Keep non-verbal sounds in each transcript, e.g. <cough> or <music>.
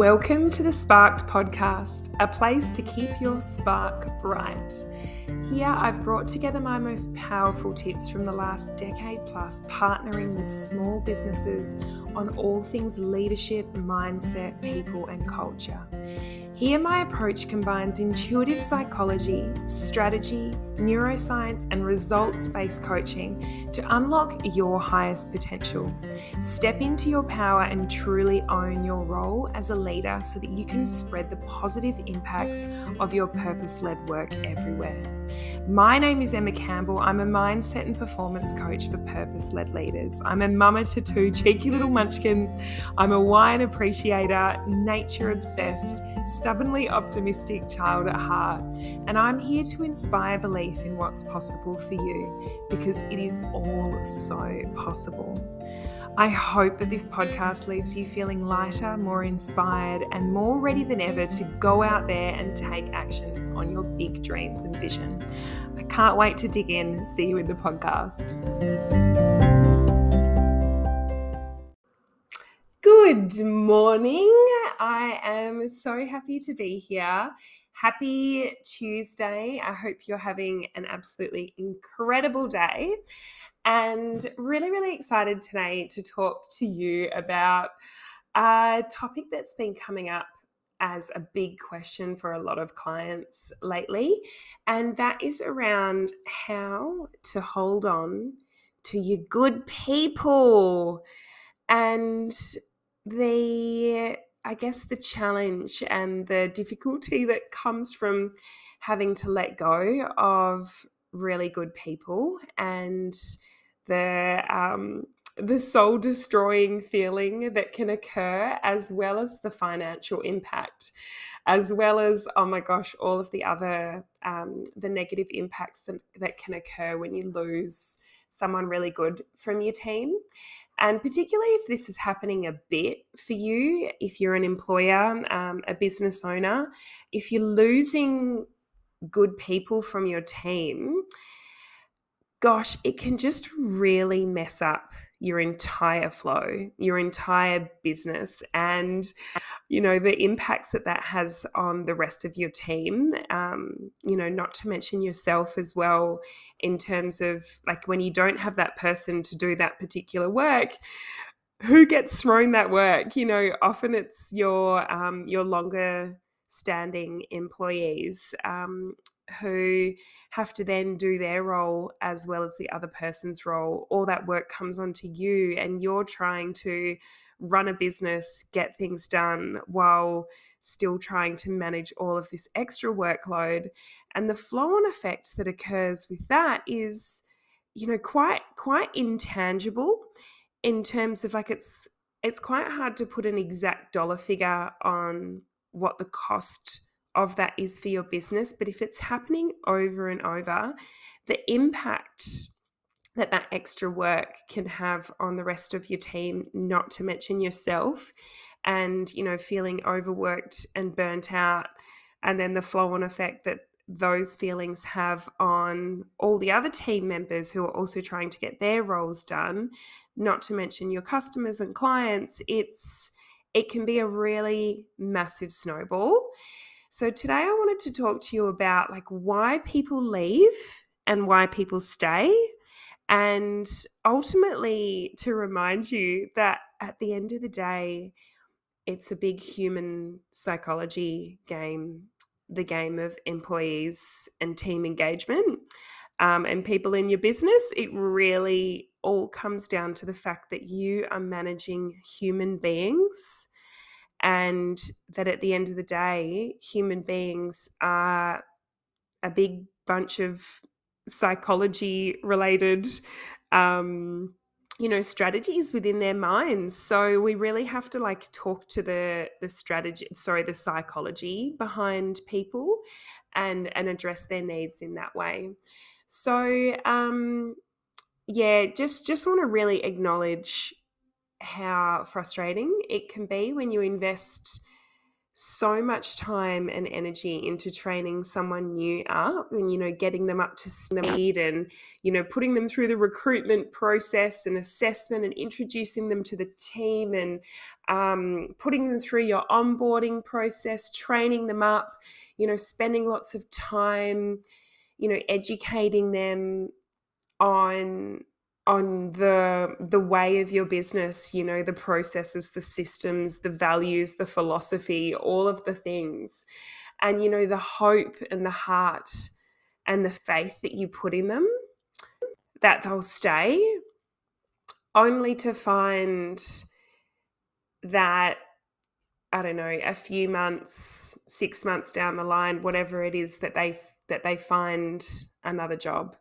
Welcome to the Sparked Podcast, a place to keep your spark bright. Here, I've brought together my most powerful tips from the last decade plus, partnering with small businesses on all things leadership, mindset, people, and culture. Here, my approach combines intuitive psychology, strategy, neuroscience, and results based coaching to unlock your highest potential. Step into your power and truly own your role as a leader so that you can spread the positive impacts of your purpose led work everywhere. My name is Emma Campbell. I'm a mindset and performance coach for purpose led leaders. I'm a mama to two <laughs> cheeky little munchkins. I'm a wine appreciator, nature obsessed, stubbornly optimistic child at heart. And I'm here to inspire belief in what's possible for you because it is all so possible. I hope that this podcast leaves you feeling lighter, more inspired, and more ready than ever to go out there and take actions on your big dreams and vision. I can't wait to dig in. See you in the podcast. Good morning. I am so happy to be here. Happy Tuesday. I hope you're having an absolutely incredible day and really, really excited today to talk to you about a topic that's been coming up as a big question for a lot of clients lately, and that is around how to hold on to your good people and the I guess the challenge and the difficulty that comes from having to let go of really good people and the um, the soul destroying feeling that can occur, as well as the financial impact, as well as oh my gosh, all of the other um, the negative impacts that, that can occur when you lose someone really good from your team. And particularly if this is happening a bit for you, if you're an employer, um, a business owner, if you're losing good people from your team, gosh, it can just really mess up your entire flow, your entire business, and you know the impacts that that has on the rest of your team. Um, you know, not to mention yourself as well, in terms of like when you don't have that person to do that particular work. Who gets thrown that work? You know, often it's your um, your longer standing employees um, who have to then do their role as well as the other person's role. All that work comes onto you, and you're trying to run a business, get things done while still trying to manage all of this extra workload. And the flow on effect that occurs with that is, you know, quite quite intangible in terms of like it's it's quite hard to put an exact dollar figure on what the cost of that is for your business. But if it's happening over and over, the impact that that extra work can have on the rest of your team, not to mention yourself, and you know, feeling overworked and burnt out, and then the flow on effect that those feelings have on all the other team members who are also trying to get their roles done, not to mention your customers and clients, it's it can be a really massive snowball. So today I wanted to talk to you about like why people leave and why people stay and ultimately to remind you that at the end of the day it's a big human psychology game the game of employees and team engagement um, and people in your business it really all comes down to the fact that you are managing human beings and that at the end of the day, human beings are a big bunch of psychology related um, you know strategies within their minds. So we really have to like talk to the the strategy sorry the psychology behind people and and address their needs in that way. So um yeah just just want to really acknowledge how frustrating it can be when you invest so much time and energy into training someone new up and you know getting them up to speed and you know putting them through the recruitment process and assessment and introducing them to the team and um, putting them through your onboarding process training them up you know spending lots of time you know educating them on on the the way of your business you know the processes the systems the values the philosophy all of the things. And you know the hope and the heart and the faith that you put in them that they'll stay only to find that i don't know a few months 6 months down the line whatever it is that they that they find another job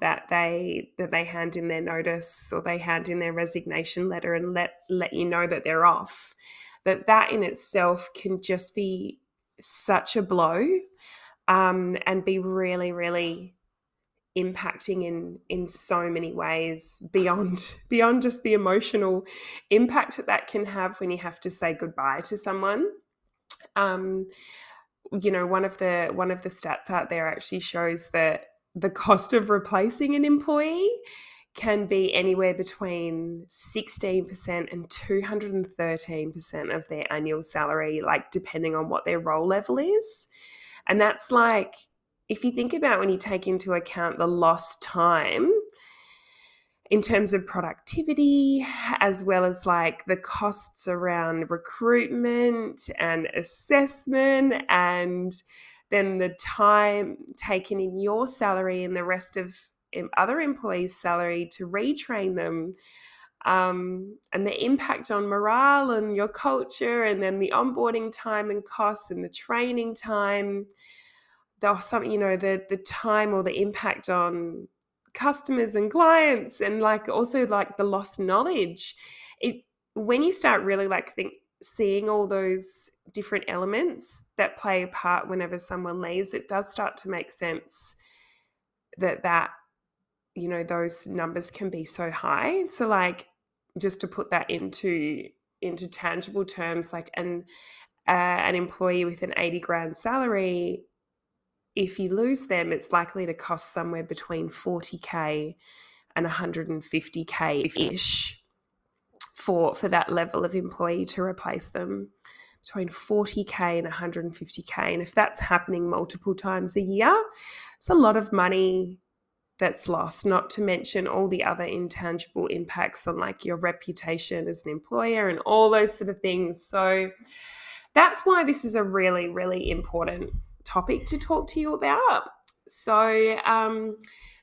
that they that they hand in their notice or they hand in their resignation letter and let let you know that they're off. That that in itself can just be such a blow um, and be really really impacting in in so many ways beyond <laughs> beyond just the emotional impact that that can have when you have to say goodbye to someone. Um, you know one of the one of the stats out there actually shows that the cost of replacing an employee can be anywhere between 16% and 213% of their annual salary, like depending on what their role level is. And that's like, if you think about when you take into account the lost time in terms of productivity, as well as like the costs around recruitment and assessment and then the time taken in your salary and the rest of other employees' salary to retrain them, um, and the impact on morale and your culture, and then the onboarding time and costs and the training time, the some you know the the time or the impact on customers and clients, and like also like the lost knowledge. It when you start really like think seeing all those different elements that play a part whenever someone leaves, it does start to make sense that that you know those numbers can be so high. So like just to put that into into tangible terms, like an uh, an employee with an eighty grand salary, if you lose them, it's likely to cost somewhere between forty k and 150k ish for for that level of employee to replace them between 40k and 150k and if that's happening multiple times a year it's a lot of money that's lost not to mention all the other intangible impacts on like your reputation as an employer and all those sort of things. So that's why this is a really really important topic to talk to you about. So um,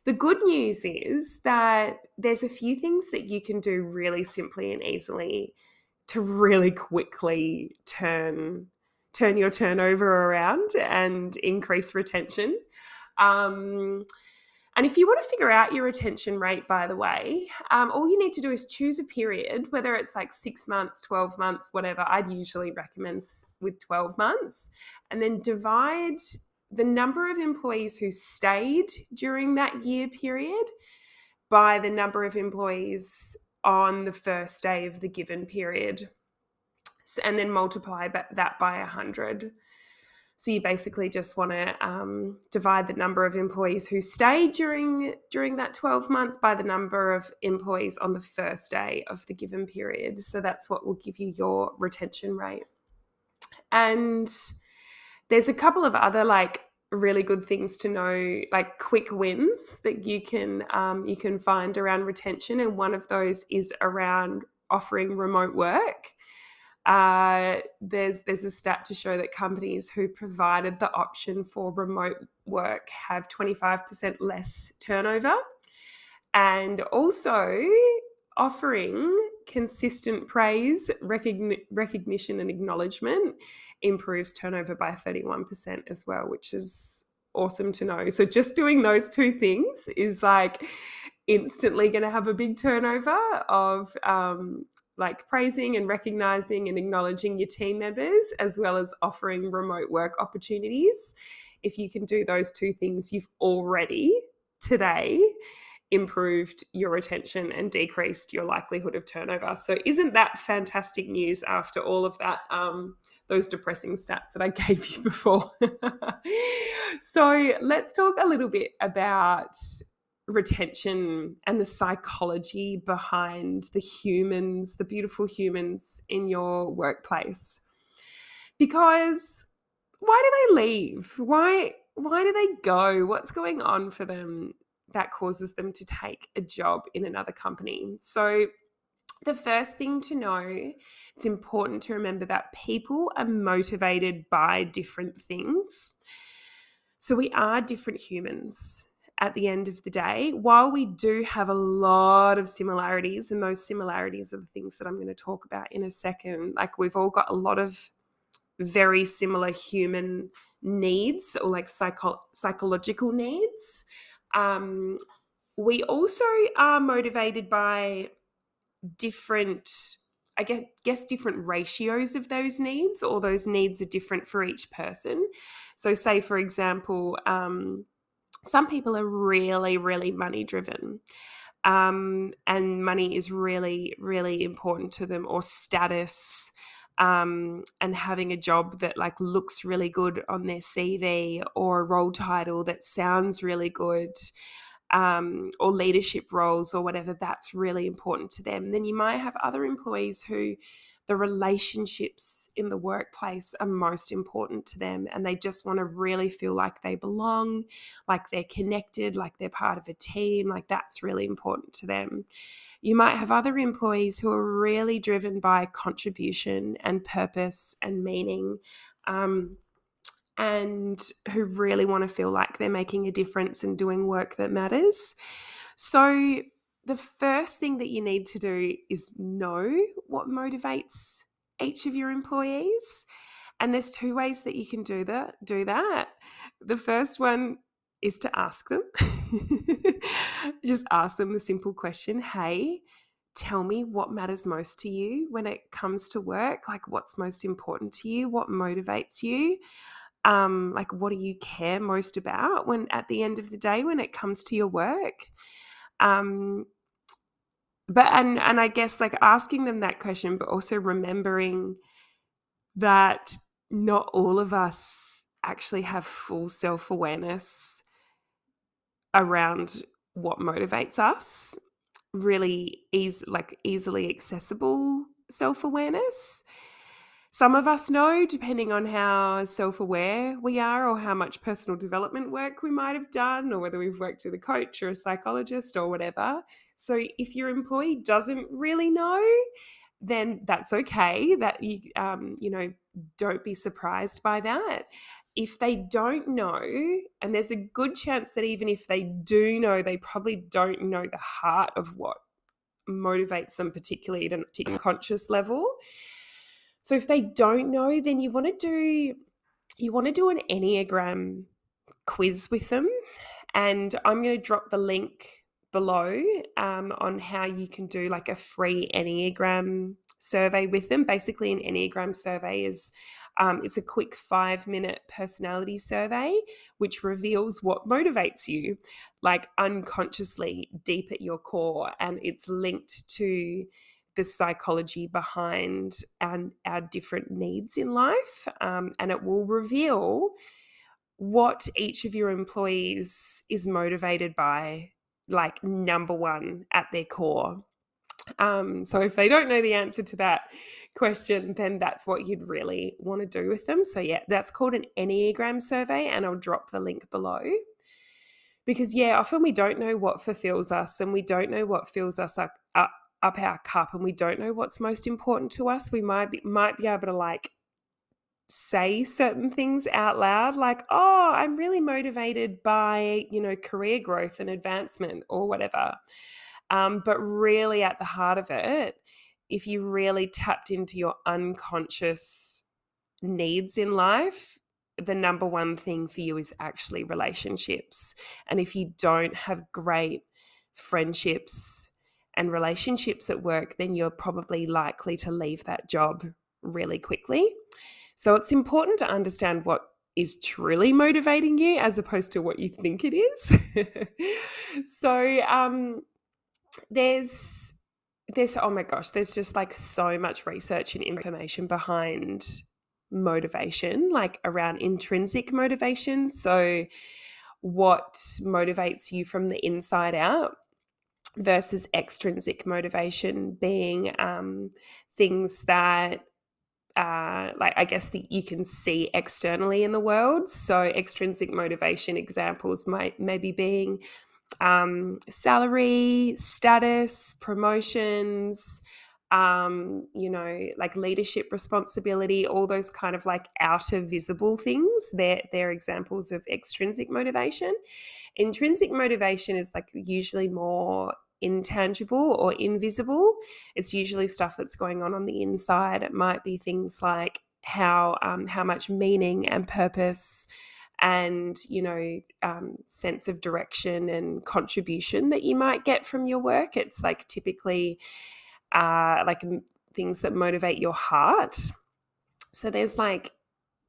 the good news is that there's a few things that you can do really simply and easily to really quickly turn turn your turnover around and increase retention. Um, and if you want to figure out your retention rate, by the way, um, all you need to do is choose a period, whether it's like six months, 12 months, whatever. I'd usually recommend with 12 months, and then divide the number of employees who stayed during that year period by the number of employees on the first day of the given period and then multiply that by 100 so you basically just want to um, divide the number of employees who stayed during during that 12 months by the number of employees on the first day of the given period. So that's what will give you your retention rate. And there's a couple of other like really good things to know like quick wins that you can um, you can find around retention and one of those is around offering remote work. Uh, there's there's a stat to show that companies who provided the option for remote work have 25% less turnover. And also offering consistent praise recogni- recognition and acknowledgement improves turnover by 31% as well, which is awesome to know. So just doing those two things is like instantly going to have a big turnover of um, like praising and recognizing and acknowledging your team members, as well as offering remote work opportunities. If you can do those two things, you've already today improved your retention and decreased your likelihood of turnover. So, isn't that fantastic news after all of that? Um, those depressing stats that I <laughs> gave you before. <laughs> so, let's talk a little bit about retention and the psychology behind the humans, the beautiful humans in your workplace. Because why do they leave? Why why do they go? What's going on for them that causes them to take a job in another company? So the first thing to know, it's important to remember that people are motivated by different things. So we are different humans at the end of the day, while we do have a lot of similarities, and those similarities are the things that I'm going to talk about in a second, like we've all got a lot of very similar human needs or like psycho- psychological needs. Um, we also are motivated by different I guess, guess different ratios of those needs, or those needs are different for each person. So, say for example, um, some people are really, really money driven. Um, and money is really, really important to them, or status, um, and having a job that like looks really good on their CV, or a role title that sounds really good, um, or leadership roles, or whatever. That's really important to them. Then you might have other employees who the relationships in the workplace are most important to them and they just want to really feel like they belong, like they're connected, like they're part of a team, like that's really important to them. You might have other employees who are really driven by contribution and purpose and meaning. Um, and who really want to feel like they're making a difference and doing work that matters. So, the first thing that you need to do is know what motivates each of your employees. And there's two ways that you can do that. Do that. The first one is to ask them. <laughs> Just ask them the simple question, "Hey, tell me what matters most to you when it comes to work like what's most important to you what motivates you um like what do you care most about when at the end of the day when it comes to your work? Um but and and i guess like asking them that question but also remembering that not all of us actually have full self-awareness around what motivates us really easy like easily accessible self-awareness some of us know, depending on how self aware we are or how much personal development work we might have done, or whether we've worked with a coach or a psychologist or whatever. So if your employee doesn't really know, then that's okay. That you, um, you know, don't be surprised by that. If they don't know, and there's a good chance that even if they do know, they probably don't know the heart of what motivates them, particularly at a conscious level. So if they don't know, then you want to do you want to do an Enneagram quiz with them. And I'm going to drop the link below um, on how you can do like a free Enneagram survey with them. Basically, an Enneagram survey is um, it's a quick five minute personality survey which reveals what motivates you, like unconsciously deep at your core, and it's linked to the psychology behind our, our different needs in life. Um, and it will reveal what each of your employees is motivated by, like number one at their core. Um, so if they don't know the answer to that question, then that's what you'd really want to do with them. So yeah, that's called an Enneagram survey, and I'll drop the link below. Because yeah, often we don't know what fulfills us, and we don't know what fills us up, up up our cup and we don't know what's most important to us, we might be, might be able to like say certain things out loud like oh i'm really motivated by you know career growth and advancement or whatever. Um, but really at the heart of it if you really tapped into your unconscious needs in life the number one thing for you is actually relationships. And if you don't have great friendships and relationships at work, then you're probably likely to leave that job really quickly. So it's important to understand what is truly motivating you as opposed to what you think it is. <laughs> so um, there's there's oh my gosh, there's just like so much research and information behind motivation, like around intrinsic motivation. So what motivates you from the inside out versus extrinsic motivation being um, things that uh, like I guess that you can see externally in the world. So extrinsic motivation examples might maybe being um, salary, status, promotions, um, you know, like leadership responsibility, all those kind of like outer visible things. They're, they're examples of extrinsic motivation. Intrinsic motivation is like usually more intangible or invisible. It's usually stuff that's going on on the inside. It might be things like how um, how much meaning and purpose and you know um, sense of direction and contribution that you might get from your work. It's like typically uh, like things that motivate your heart. So there's like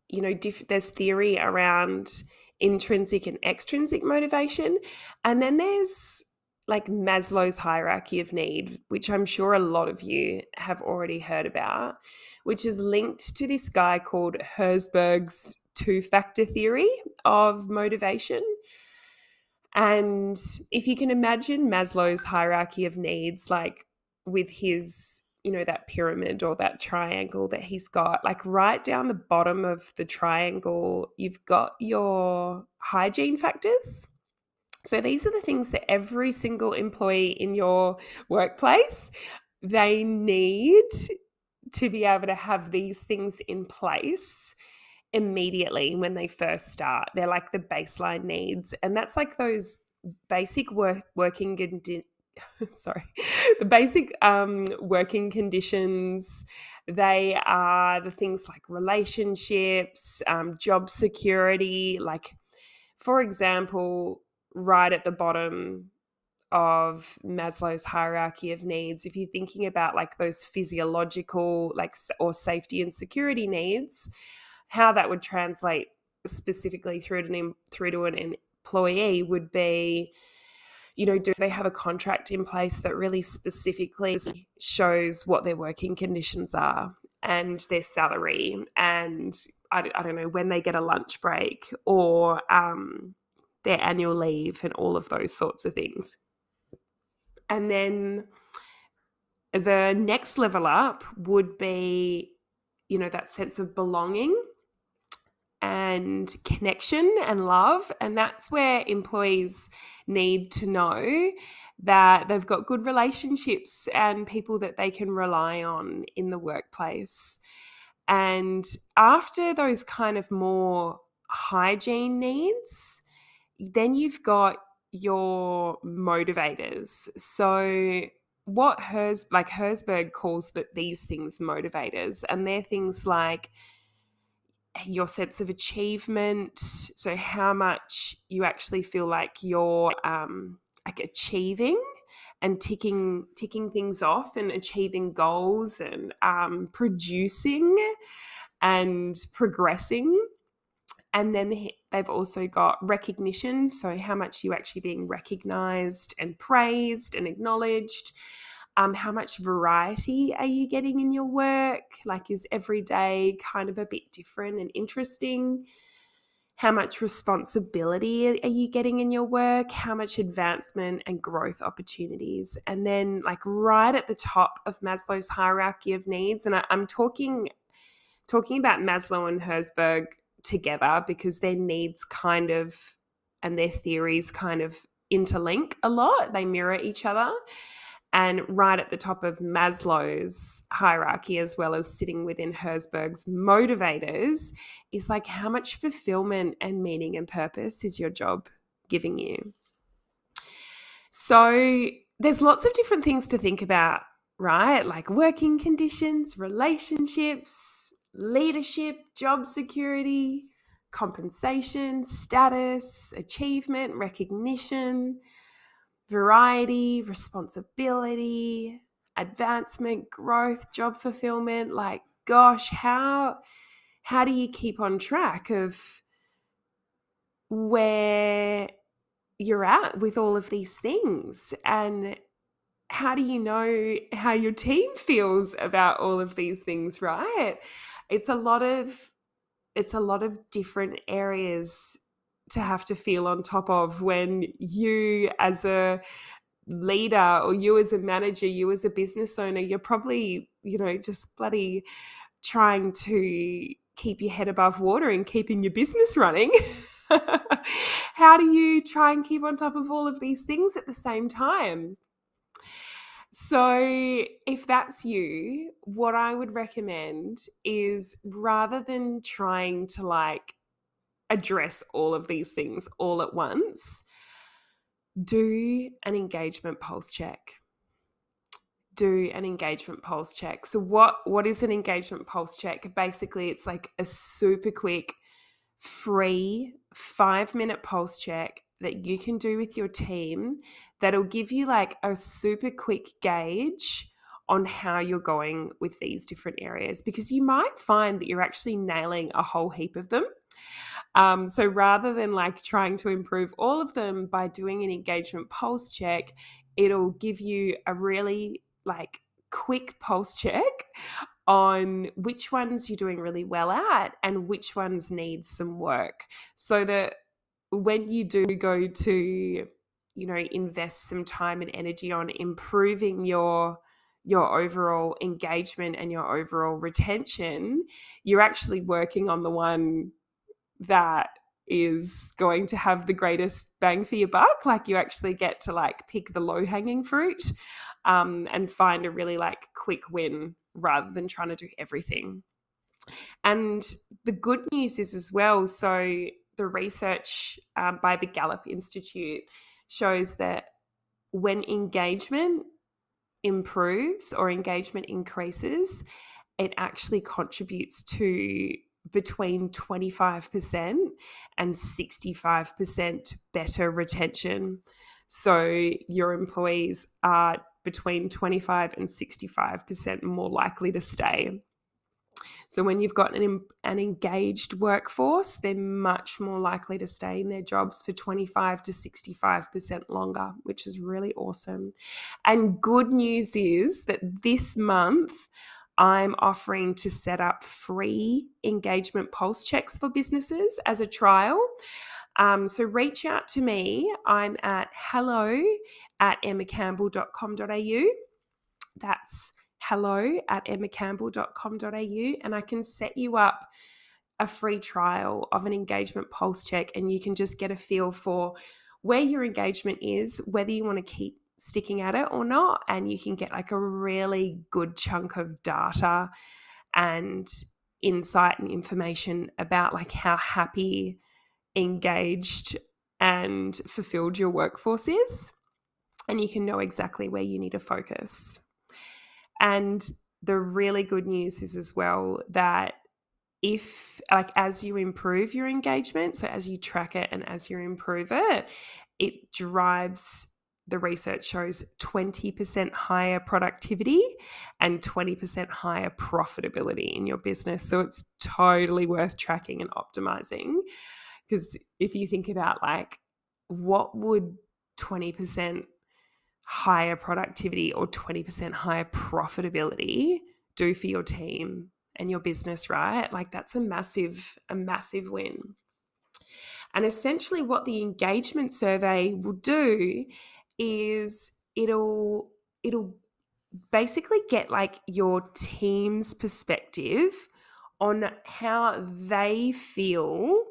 you know diff- there's theory around intrinsic and extrinsic motivation, and then there's like Maslow's hierarchy of need, which I'm sure a lot of you have already heard about, which is linked to this guy called Herzberg's two factor theory of motivation. And if you can imagine Maslow's hierarchy of needs, like with his, you know, that pyramid or that triangle that he's got, like right down the bottom of the triangle, you've got your hygiene factors. So these are the things that every single employee in your workplace they need to be able to have these things in place immediately when they first start. They're like the baseline needs. And that's like those basic work working <laughs> sorry. the basic um working conditions they are the things like relationships, um, job security. Like, for example, right at the bottom of Maslow's hierarchy of needs, if you're thinking about like those physiological, like, or safety and security needs, how that would translate specifically through to an, through to an employee would be you know do they have a contract in place that really specifically shows what their working conditions are and their salary? And I, I don't know when they get a lunch break or um, their annual leave and all of those sorts of things. And then the next level up would be you know that sense of belonging and connection and love. And that's where employees need to know that they've got good relationships and people that they can rely on in the workplace. And after those kind of more hygiene needs, then you've got your motivators. So what hers like Herzberg calls that these things motivators and they're things like your sense of achievement. So how much you actually feel like you're um, like achieving and ticking ticking things off and achieving goals and um, producing and progressing. And then they've also got recognition. So how much you actually being recognized and praised and acknowledged um, how much variety are you getting in your work? Like, is every day kind of a bit different and interesting? How much responsibility are you getting in your work? How much advancement and growth opportunities? And then, like, right at the top of Maslow's hierarchy of needs, and I, I'm talking talking about Maslow and Herzberg together because their needs kind of and their theories kind of interlink a lot. They mirror each other and right at the top of Maslow's hierarchy, as well as sitting within Herzberg's motivators, is like how much fulfillment and meaning and purpose is your job giving you? So there's lots of different things to think about, right? Like working conditions, relationships, leadership, job security, compensation, status, achievement, recognition variety, responsibility, advancement, growth, job fulfillment. Like, gosh, how how do you keep on track of where you're at with all of these things and how do you know how your team feels about all of these things right it's a lot of it's a lot of different areas to have to feel on top of when you as a leader or you as a manager you as a business owner you're probably you know just bloody trying to keep your head above water and keeping your business running. <laughs> How do you try and keep on top of all of these things at the same time? So, if that's you, what I would recommend is rather than trying to like address all of these things all at once, do an engagement pulse check. Do an engagement pulse check. So what what is an engagement pulse check? Basically, it's like a super quick free 5-minute pulse check that you can do with your team that'll give you like a super quick gauge on how you're going with these different areas because you might find that you're actually nailing a whole heap of them. Um, so rather than like trying to improve all of them by doing an engagement pulse check, it'll give you a really like quick pulse check on which ones you're doing really well at and which ones need some work. So that when you do go to you know invest some time and energy on improving your your overall engagement and your overall retention you're actually working on the one that is going to have the greatest bang for your buck like you actually get to like pick the low hanging fruit um, and find a really like quick win rather than trying to do everything. And the good news is as well so the research um, by the Gallup Institute shows that when engagement improves or engagement increases, it actually contributes to between 25% and 65% better retention. So your employees are between 25 and 65% more likely to stay. So when you've got an, an engaged workforce, they're much more likely to stay in their jobs for 25 to 65% longer, which is really awesome. And good news is that this month, I'm offering to set up free engagement pulse checks for businesses as a trial. Um, so reach out to me. I'm at hello at emmacampbell.com.au. That's hello at emmacampbell.com.au and I can set you up a free trial of an engagement pulse check and you can just get a feel for where your engagement is, whether you want to keep sticking at it or not. And you can get like a really good chunk of data and insight and information about like how happy, engaged, and fulfilled your workforce is. And you can know exactly where you need to focus. And the really good news is as well that if like as you improve your engagement so as you track it and as you improve it it drives the research shows 20% higher productivity and 20% higher profitability in your business so it's totally worth tracking and optimizing because if you think about like what would 20% higher productivity or 20% higher profitability do for your team and your business, right? Like that's a massive, a massive win. And essentially, what the engagement survey will do is it'll it'll basically get like your team's perspective on how they feel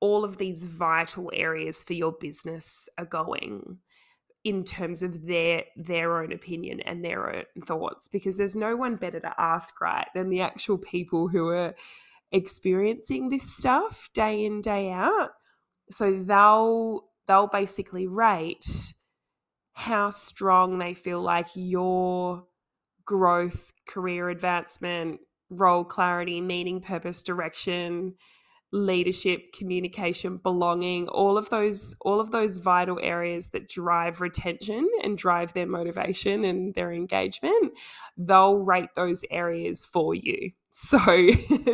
all of these vital areas for your business are going in terms of their their own opinion and their own thoughts because there's no one better to ask right than the actual people who are experiencing this stuff day in day out. So they'll they'll basically rate how strong they feel like your growth career advancement role clarity meaning purpose direction leadership communication belonging all of those all of those vital areas that drive retention and drive their motivation and their engagement they'll rate those areas for you. <laughs> So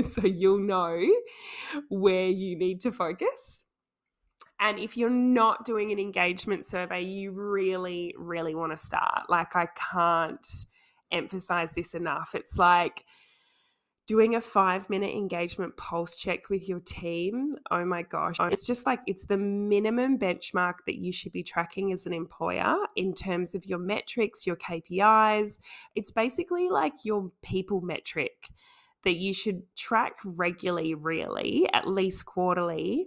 so you'll know where you need to focus And if you're not doing an engagement survey, you really, really want to start. Like, I can't emphasize this enough. It's like, doing a five minute engagement pulse check with your team. Oh my gosh. It's just like it's the minimum benchmark that you should be tracking as an employer in terms of your metrics, your KPIs. It's basically like your people metric that you should track regularly, really, at least quarterly,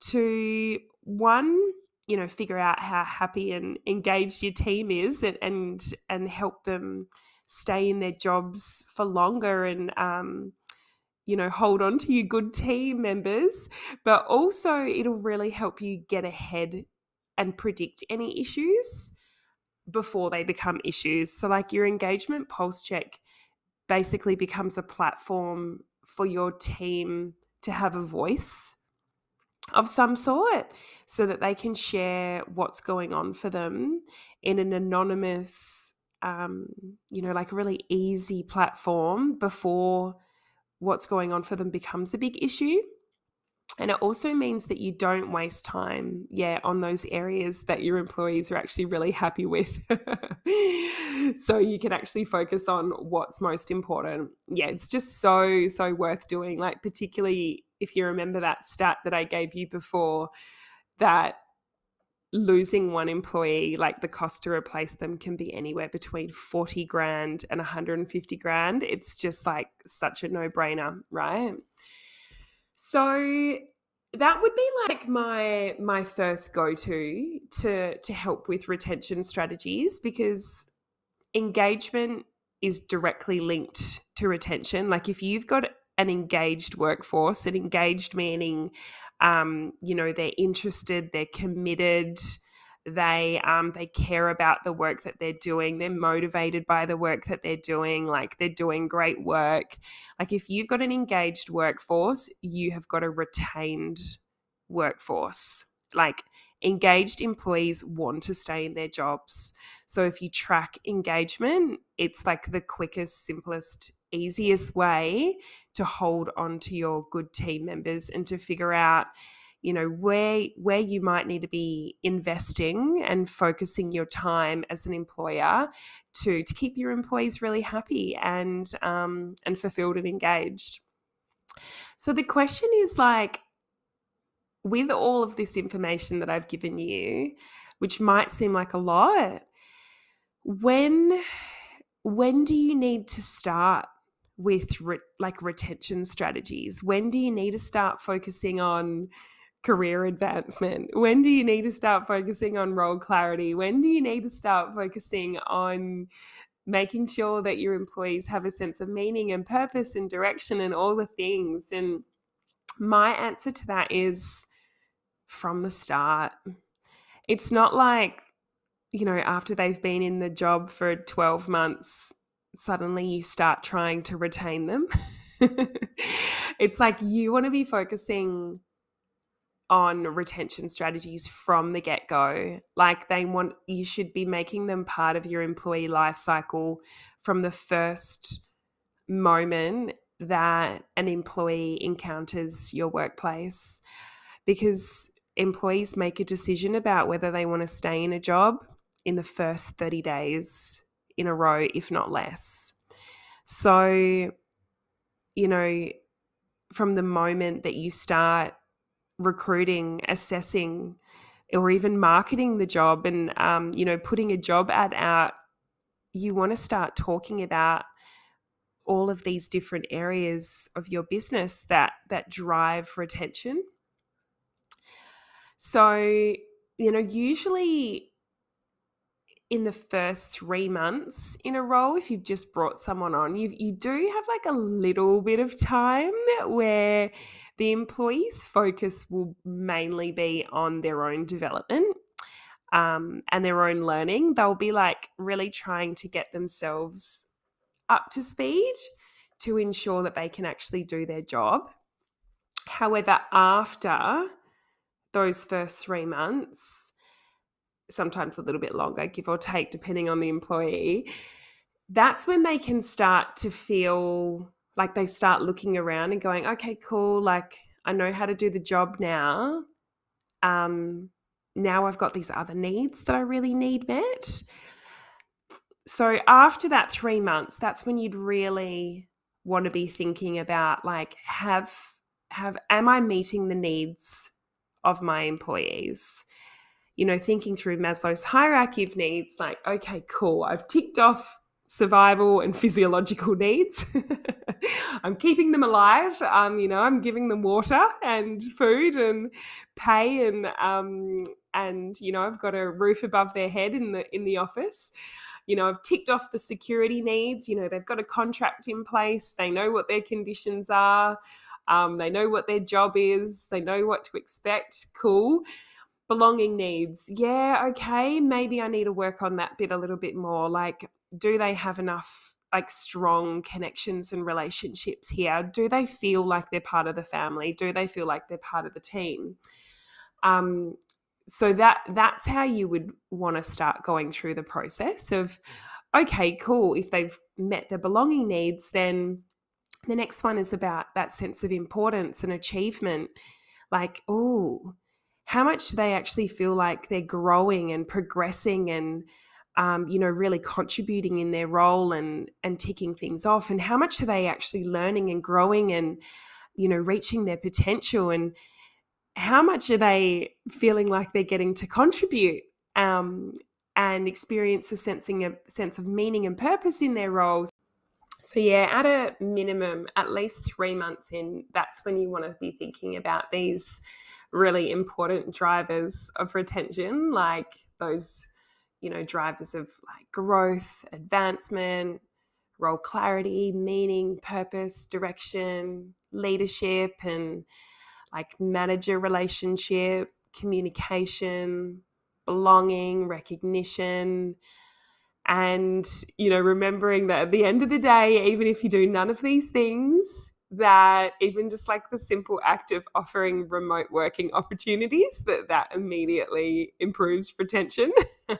to one, you know, figure out how happy and engaged your team is and and, and help them stay in their jobs for longer and um, you know hold on to your good team members. But also it'll really help you get ahead and predict any issues before they become issues. So like your engagement pulse check basically becomes a platform for your team to have a voice of some sort so that they can share what's going on for them in an anonymous um, you know, like a really easy platform before what's going on for them becomes a big issue. And it also means that you don't waste time, yeah, on those areas that your employees are actually really happy with. <laughs> so you can actually focus on what's most important. Yeah, it's just so, so worth doing. Like, particularly if you remember that stat that I gave you before, that losing one employee, like the cost to replace them can be anywhere between 40 grand and 150 grand. It's just like such a no brainer, right? So that would be like my my first go to to to help with retention strategies because engagement is directly linked to retention. Like if you've got an engaged workforce an engaged meaning um, you know they're interested they're committed they um, they care about the work that they're doing they're motivated by the work that they're doing like they're doing great work. Like if you've got an engaged workforce you have got a retained workforce. Like engaged employees want to stay in their jobs. So if you track engagement it's like the quickest simplest easiest way to hold on to your good team members and to figure out you know where where you might need to be investing and focusing your time as an employer to to keep your employees really happy and um, and fulfilled and engaged so the question is like with all of this information that I've given you which might seem like a lot when when do you need to start with re- like retention strategies? When do you need to start focusing on career advancement? When do you need to start focusing on role clarity? When do you need to start focusing on making sure that your employees have a sense of meaning and purpose and direction and all the things? And my answer to that is from the start. It's not like, you know, after they've been in the job for 12 months, suddenly you start trying to retain them. <laughs> it's like you want to be focusing on retention strategies from the get go. Like they want, you should be making them part of your employee life cycle from the first moment that an employee encounters your workplace. Because employees make a decision about whether they want to stay in a job in the first 30 days in a row, if not less. So, you know, from the moment that you start recruiting, assessing, or even marketing the job and, um, you know, putting a job ad out, you want to start talking about all of these different areas of your business that that drive retention. So, you know, usually in the first three months in a role, if you've just brought someone on, you you do have like a little bit of time where the employee's focus will mainly be on their own development um, and their own learning. They'll be like really trying to get themselves up to speed to ensure that they can actually do their job. However, after those first three months, sometimes a little bit longer, give or take, depending on the employee, that's when they can start to feel like they start looking around and going, okay, cool, like I know how to do the job now. Um, now I've got these other needs that I really need met. So after that three months, that's when you'd really want to be thinking about like have have am I meeting the needs of my employees? You know, thinking through Maslow's hierarchy of needs, like, okay, cool, I've ticked off survival and physiological needs. <laughs> I'm keeping them alive. Um, you know, I'm giving them water and food and pay and um, and you know, I've got a roof above their head in the in the office. You know, I've ticked off the security needs. You know, they've got a contract in place. They know what their conditions are. Um, they know what their job is. They know what to expect. Cool belonging needs. Yeah, okay, maybe I need to work on that bit a little bit more. Like, do they have enough like strong connections and relationships here? Do they feel like they're part of the family? Do they feel like they're part of the team? Um, so that that's how you would want to start going through the process of okay, cool. If they've met their belonging needs, then the next one is about that sense of importance and achievement. Like, oh, how much do they actually feel like they're growing and progressing and um, you know really contributing in their role and and ticking things off? And how much are they actually learning and growing and you know reaching their potential? And how much are they feeling like they're getting to contribute um, and experience a sensing a sense of meaning and purpose in their roles? So yeah at a minimum at least three months in that's when you want to be thinking about these really important drivers of retention, like those, you know, drivers of like growth, advancement, role clarity, meaning, purpose, direction, leadership, and like manager relationship, communication, belonging, recognition. And, you know, remembering that at the end of the day, even if you do none of these things, that even just like the simple act of offering remote working <laughs> opportunities that that immediately improves retention. <laughs>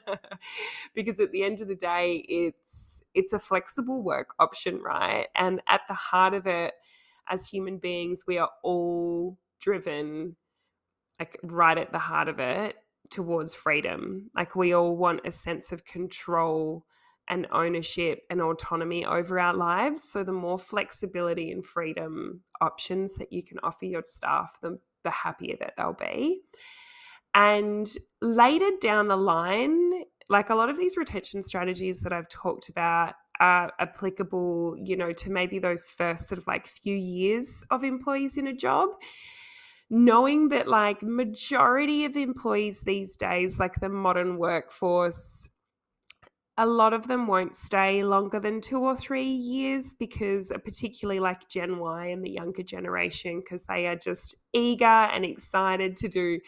Because at the end of the day it's it's a flexible work option right? And at the heart of it as human beings we are all driven like right at the heart of it towards freedom. Like we all want a sense of control and ownership and autonomy over our lives. So, the more flexibility and freedom options that you can offer your staff, the, the happier that they'll be. And later down the line, like a lot of these retention strategies that I've talked about are applicable, you know, to maybe those first sort of like few years of employees in a job knowing that like majority of employees these days like the modern workforce a lot of them won't stay longer than two or three years because, uh, particularly like Gen Y and the younger generation, because they are just eager and excited to do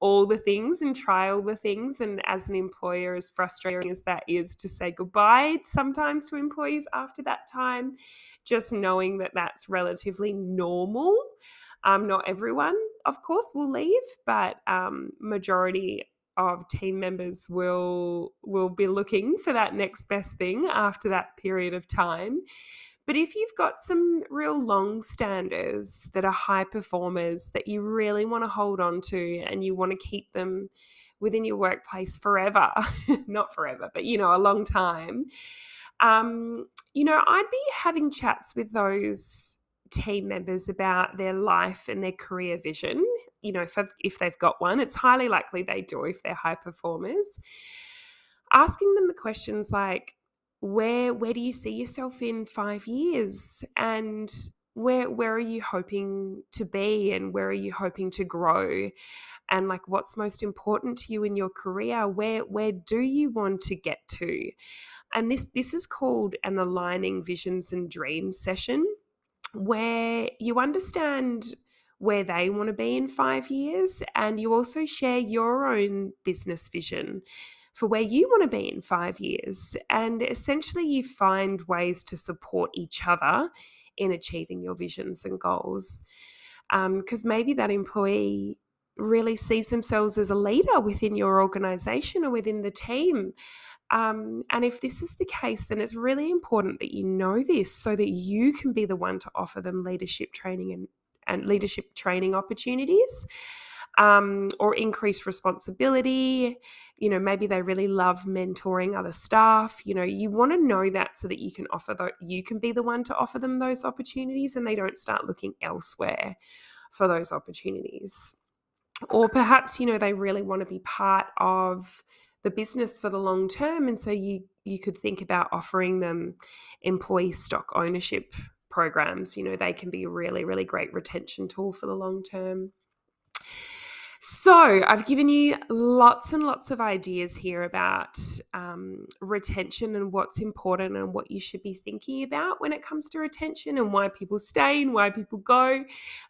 all the things and try all the things. And as an employer, as frustrating as that is to say goodbye sometimes to employees after that time, just knowing that that's relatively normal. Um, not everyone, of course, will leave, but um, majority of team members will will be looking for that next best thing after that period of time. But if you've got some real long standers that are high performers that you really want to hold on to and you want to keep them within your workplace forever, <laughs> not forever, but you know, a long time, um, you know, I'd be having chats with those team members about their life and their career vision you know, if, if they've got one, it's highly likely they do if they're high performers. Asking them the questions like, where where do you see yourself in five years? And where where are you hoping to be? And where are you hoping to grow? And like what's most important to you in your career? Where where do you want to get to? And this this is called an aligning visions and dreams session where you understand where they want to be in five years. And you also share your own business vision for where you want to be in five years. And essentially, you find ways to support each other in achieving your visions and goals. Because um, maybe that employee really sees themselves as a leader within your organization or within the team. Um, and if this is the case, then it's really important that you know this so that you can be the one to offer them leadership training and and leadership training opportunities. um, or increase responsibility. You know, maybe they really love mentoring other staff. You know, you want to know that so that you can offer that you can be the one to offer them those opportunities and they don't start looking elsewhere for those opportunities. Or perhaps, you know, they really want to be part of the business for the long term. And so you you could think about offering them employee stock ownership programs. You know, they can be a really, really great retention tool for the long term. So, I've given you lots and lots of ideas here about um, retention and what's important and what you should be thinking about when it comes to retention and why people stay and why people go.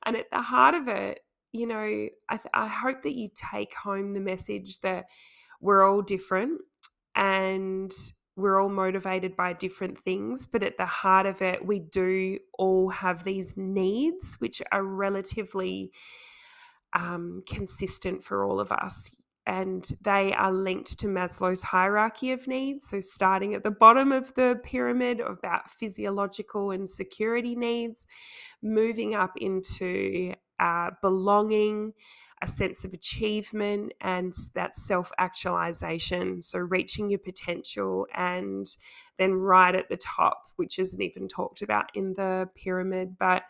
And at the heart of it, you know, I, th- I hope that you take home the message that we're all different and we're all motivated by different things, but at the heart of it, we do all have these needs, which are relatively um, consistent for all of us. And they are linked to Maslow's hierarchy of needs. So, starting at the bottom of the pyramid about physiological and security needs, moving up into uh, belonging, a sense of achievement, and that self actualization. So, reaching your potential, and then right at the top, which isn't even talked about in the pyramid, but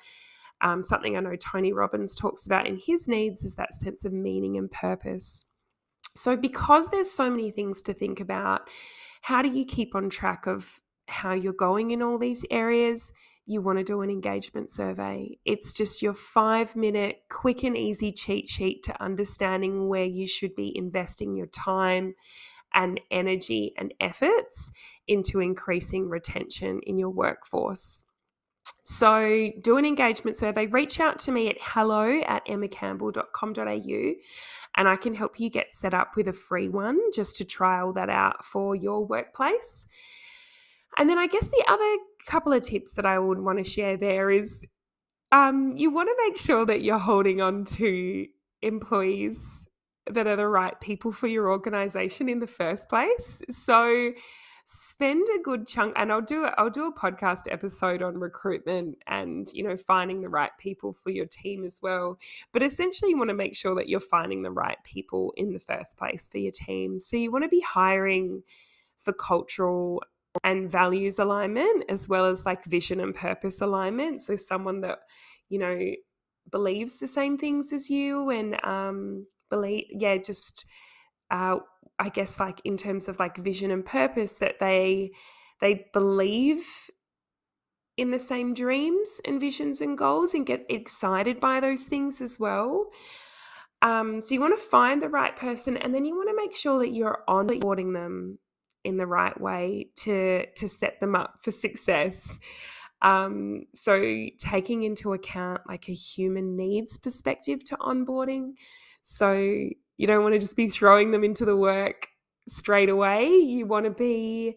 um, something I know Tony Robbins talks about in his needs is that sense of meaning and purpose. So, because there's so many things to think about, how do you keep on track of how you're going in all these areas? You want to do an engagement survey. It's just your five minute, quick and easy cheat sheet to understanding where you should be investing your time and energy and efforts into increasing retention in your workforce. So do an engagement survey. Reach out to me at hello at emmacampbell.com.au and I can help you get set up with a free one just to trial that out for your workplace. And then I guess the other couple of tips that I would want to share there is um, you want to make sure that you're holding on to employees that are the right people for your organization in the first place. So spend a good chunk and I'll do I'll do a podcast episode on recruitment and you know finding the right people for your team as well but essentially you want to make sure that you're finding the right people in the first place for your team so you want to be hiring for cultural and values alignment as well as like vision and purpose alignment so someone that you know believes the same things as you and um believe yeah just uh I guess like in terms of like vision and purpose that they they believe in the same dreams and visions and goals and get excited by those things as well. Um, so you want to find the right person and then you want to make sure that you're onboarding them in the right way to to set them up for success. Um, so taking into account like a human needs perspective to onboarding. So you don't want to just be throwing them into the work straight away. You want to be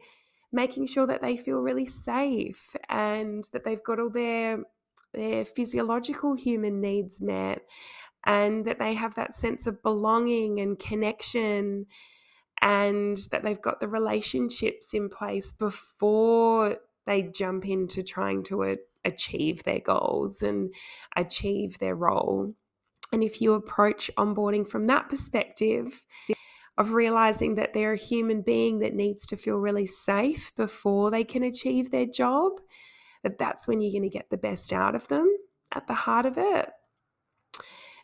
making sure that they feel really safe and that they've got all their their physiological human needs met and that they have that sense of belonging and connection and that they've got the relationships in place before they jump into trying to achieve their goals and achieve their role. And if you approach onboarding from that perspective, of realizing that they're a human being that needs to feel really safe before they can achieve their job, that that's when you're going to get the best out of them at the heart of it.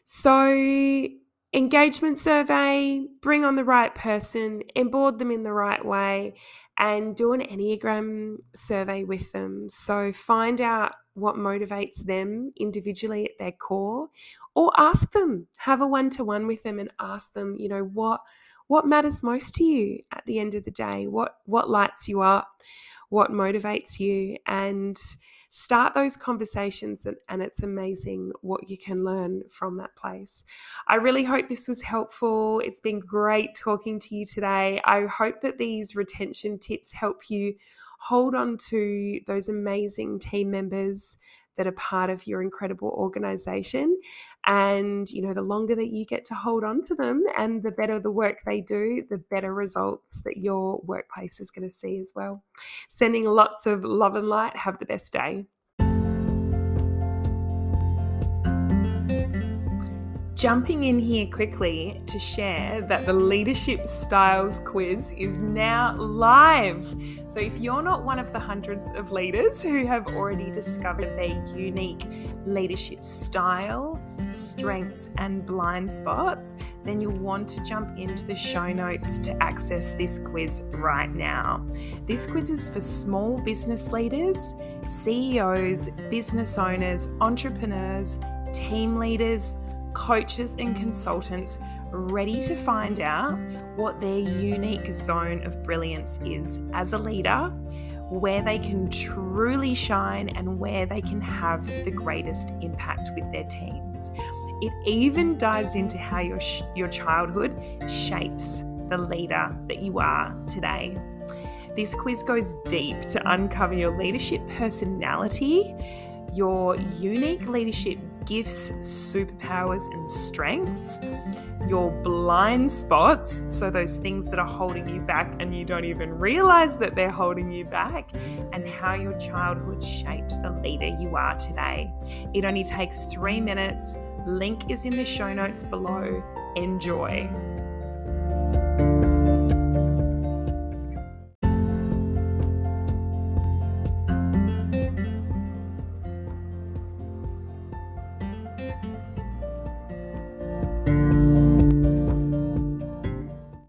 So, engagement survey, bring on the right person, onboard them in the right way, and do an Enneagram survey with them. So, find out what motivates them individually at their core, or ask them, have a one to one with them and ask them, you know, what what matters most to you at the end of the day? What what lights you up? What motivates you? And start those conversations and, and, it's amazing what you can learn from that place. I really hope this was helpful. It's been great talking to you today. I hope that these retention tips help you hold on to those amazing team members that are part of your incredible organization. And, you know, the longer that you get to hold on to them and the better the work they do, the better results that your workplace is going to see as well. Sending lots of love and light. Have the best day. Jumping in here quickly to share that the Leadership Styles quiz is now live. So, if you're not one of the hundreds of leaders who have already discovered their unique leadership style, strengths, and blind spots, then you'll want to jump into the show notes to access this quiz right now. This quiz is for small business leaders, CEOs, business owners, entrepreneurs, team leaders coaches and consultants ready to find out what their unique zone of brilliance is as a leader, where they can truly shine, and where they can have the greatest impact with their teams. It even dives into how your, your childhood shapes the leader that you are today. This quiz goes deep to uncover your leadership personality, your unique leadership gifts, superpowers, and strengths, your blind spots, so those things that are holding you back and you don't even realize that they're holding you back, and how your childhood shaped the leader you are today. It only takes three minutes. Link is in the show notes below. Enjoy.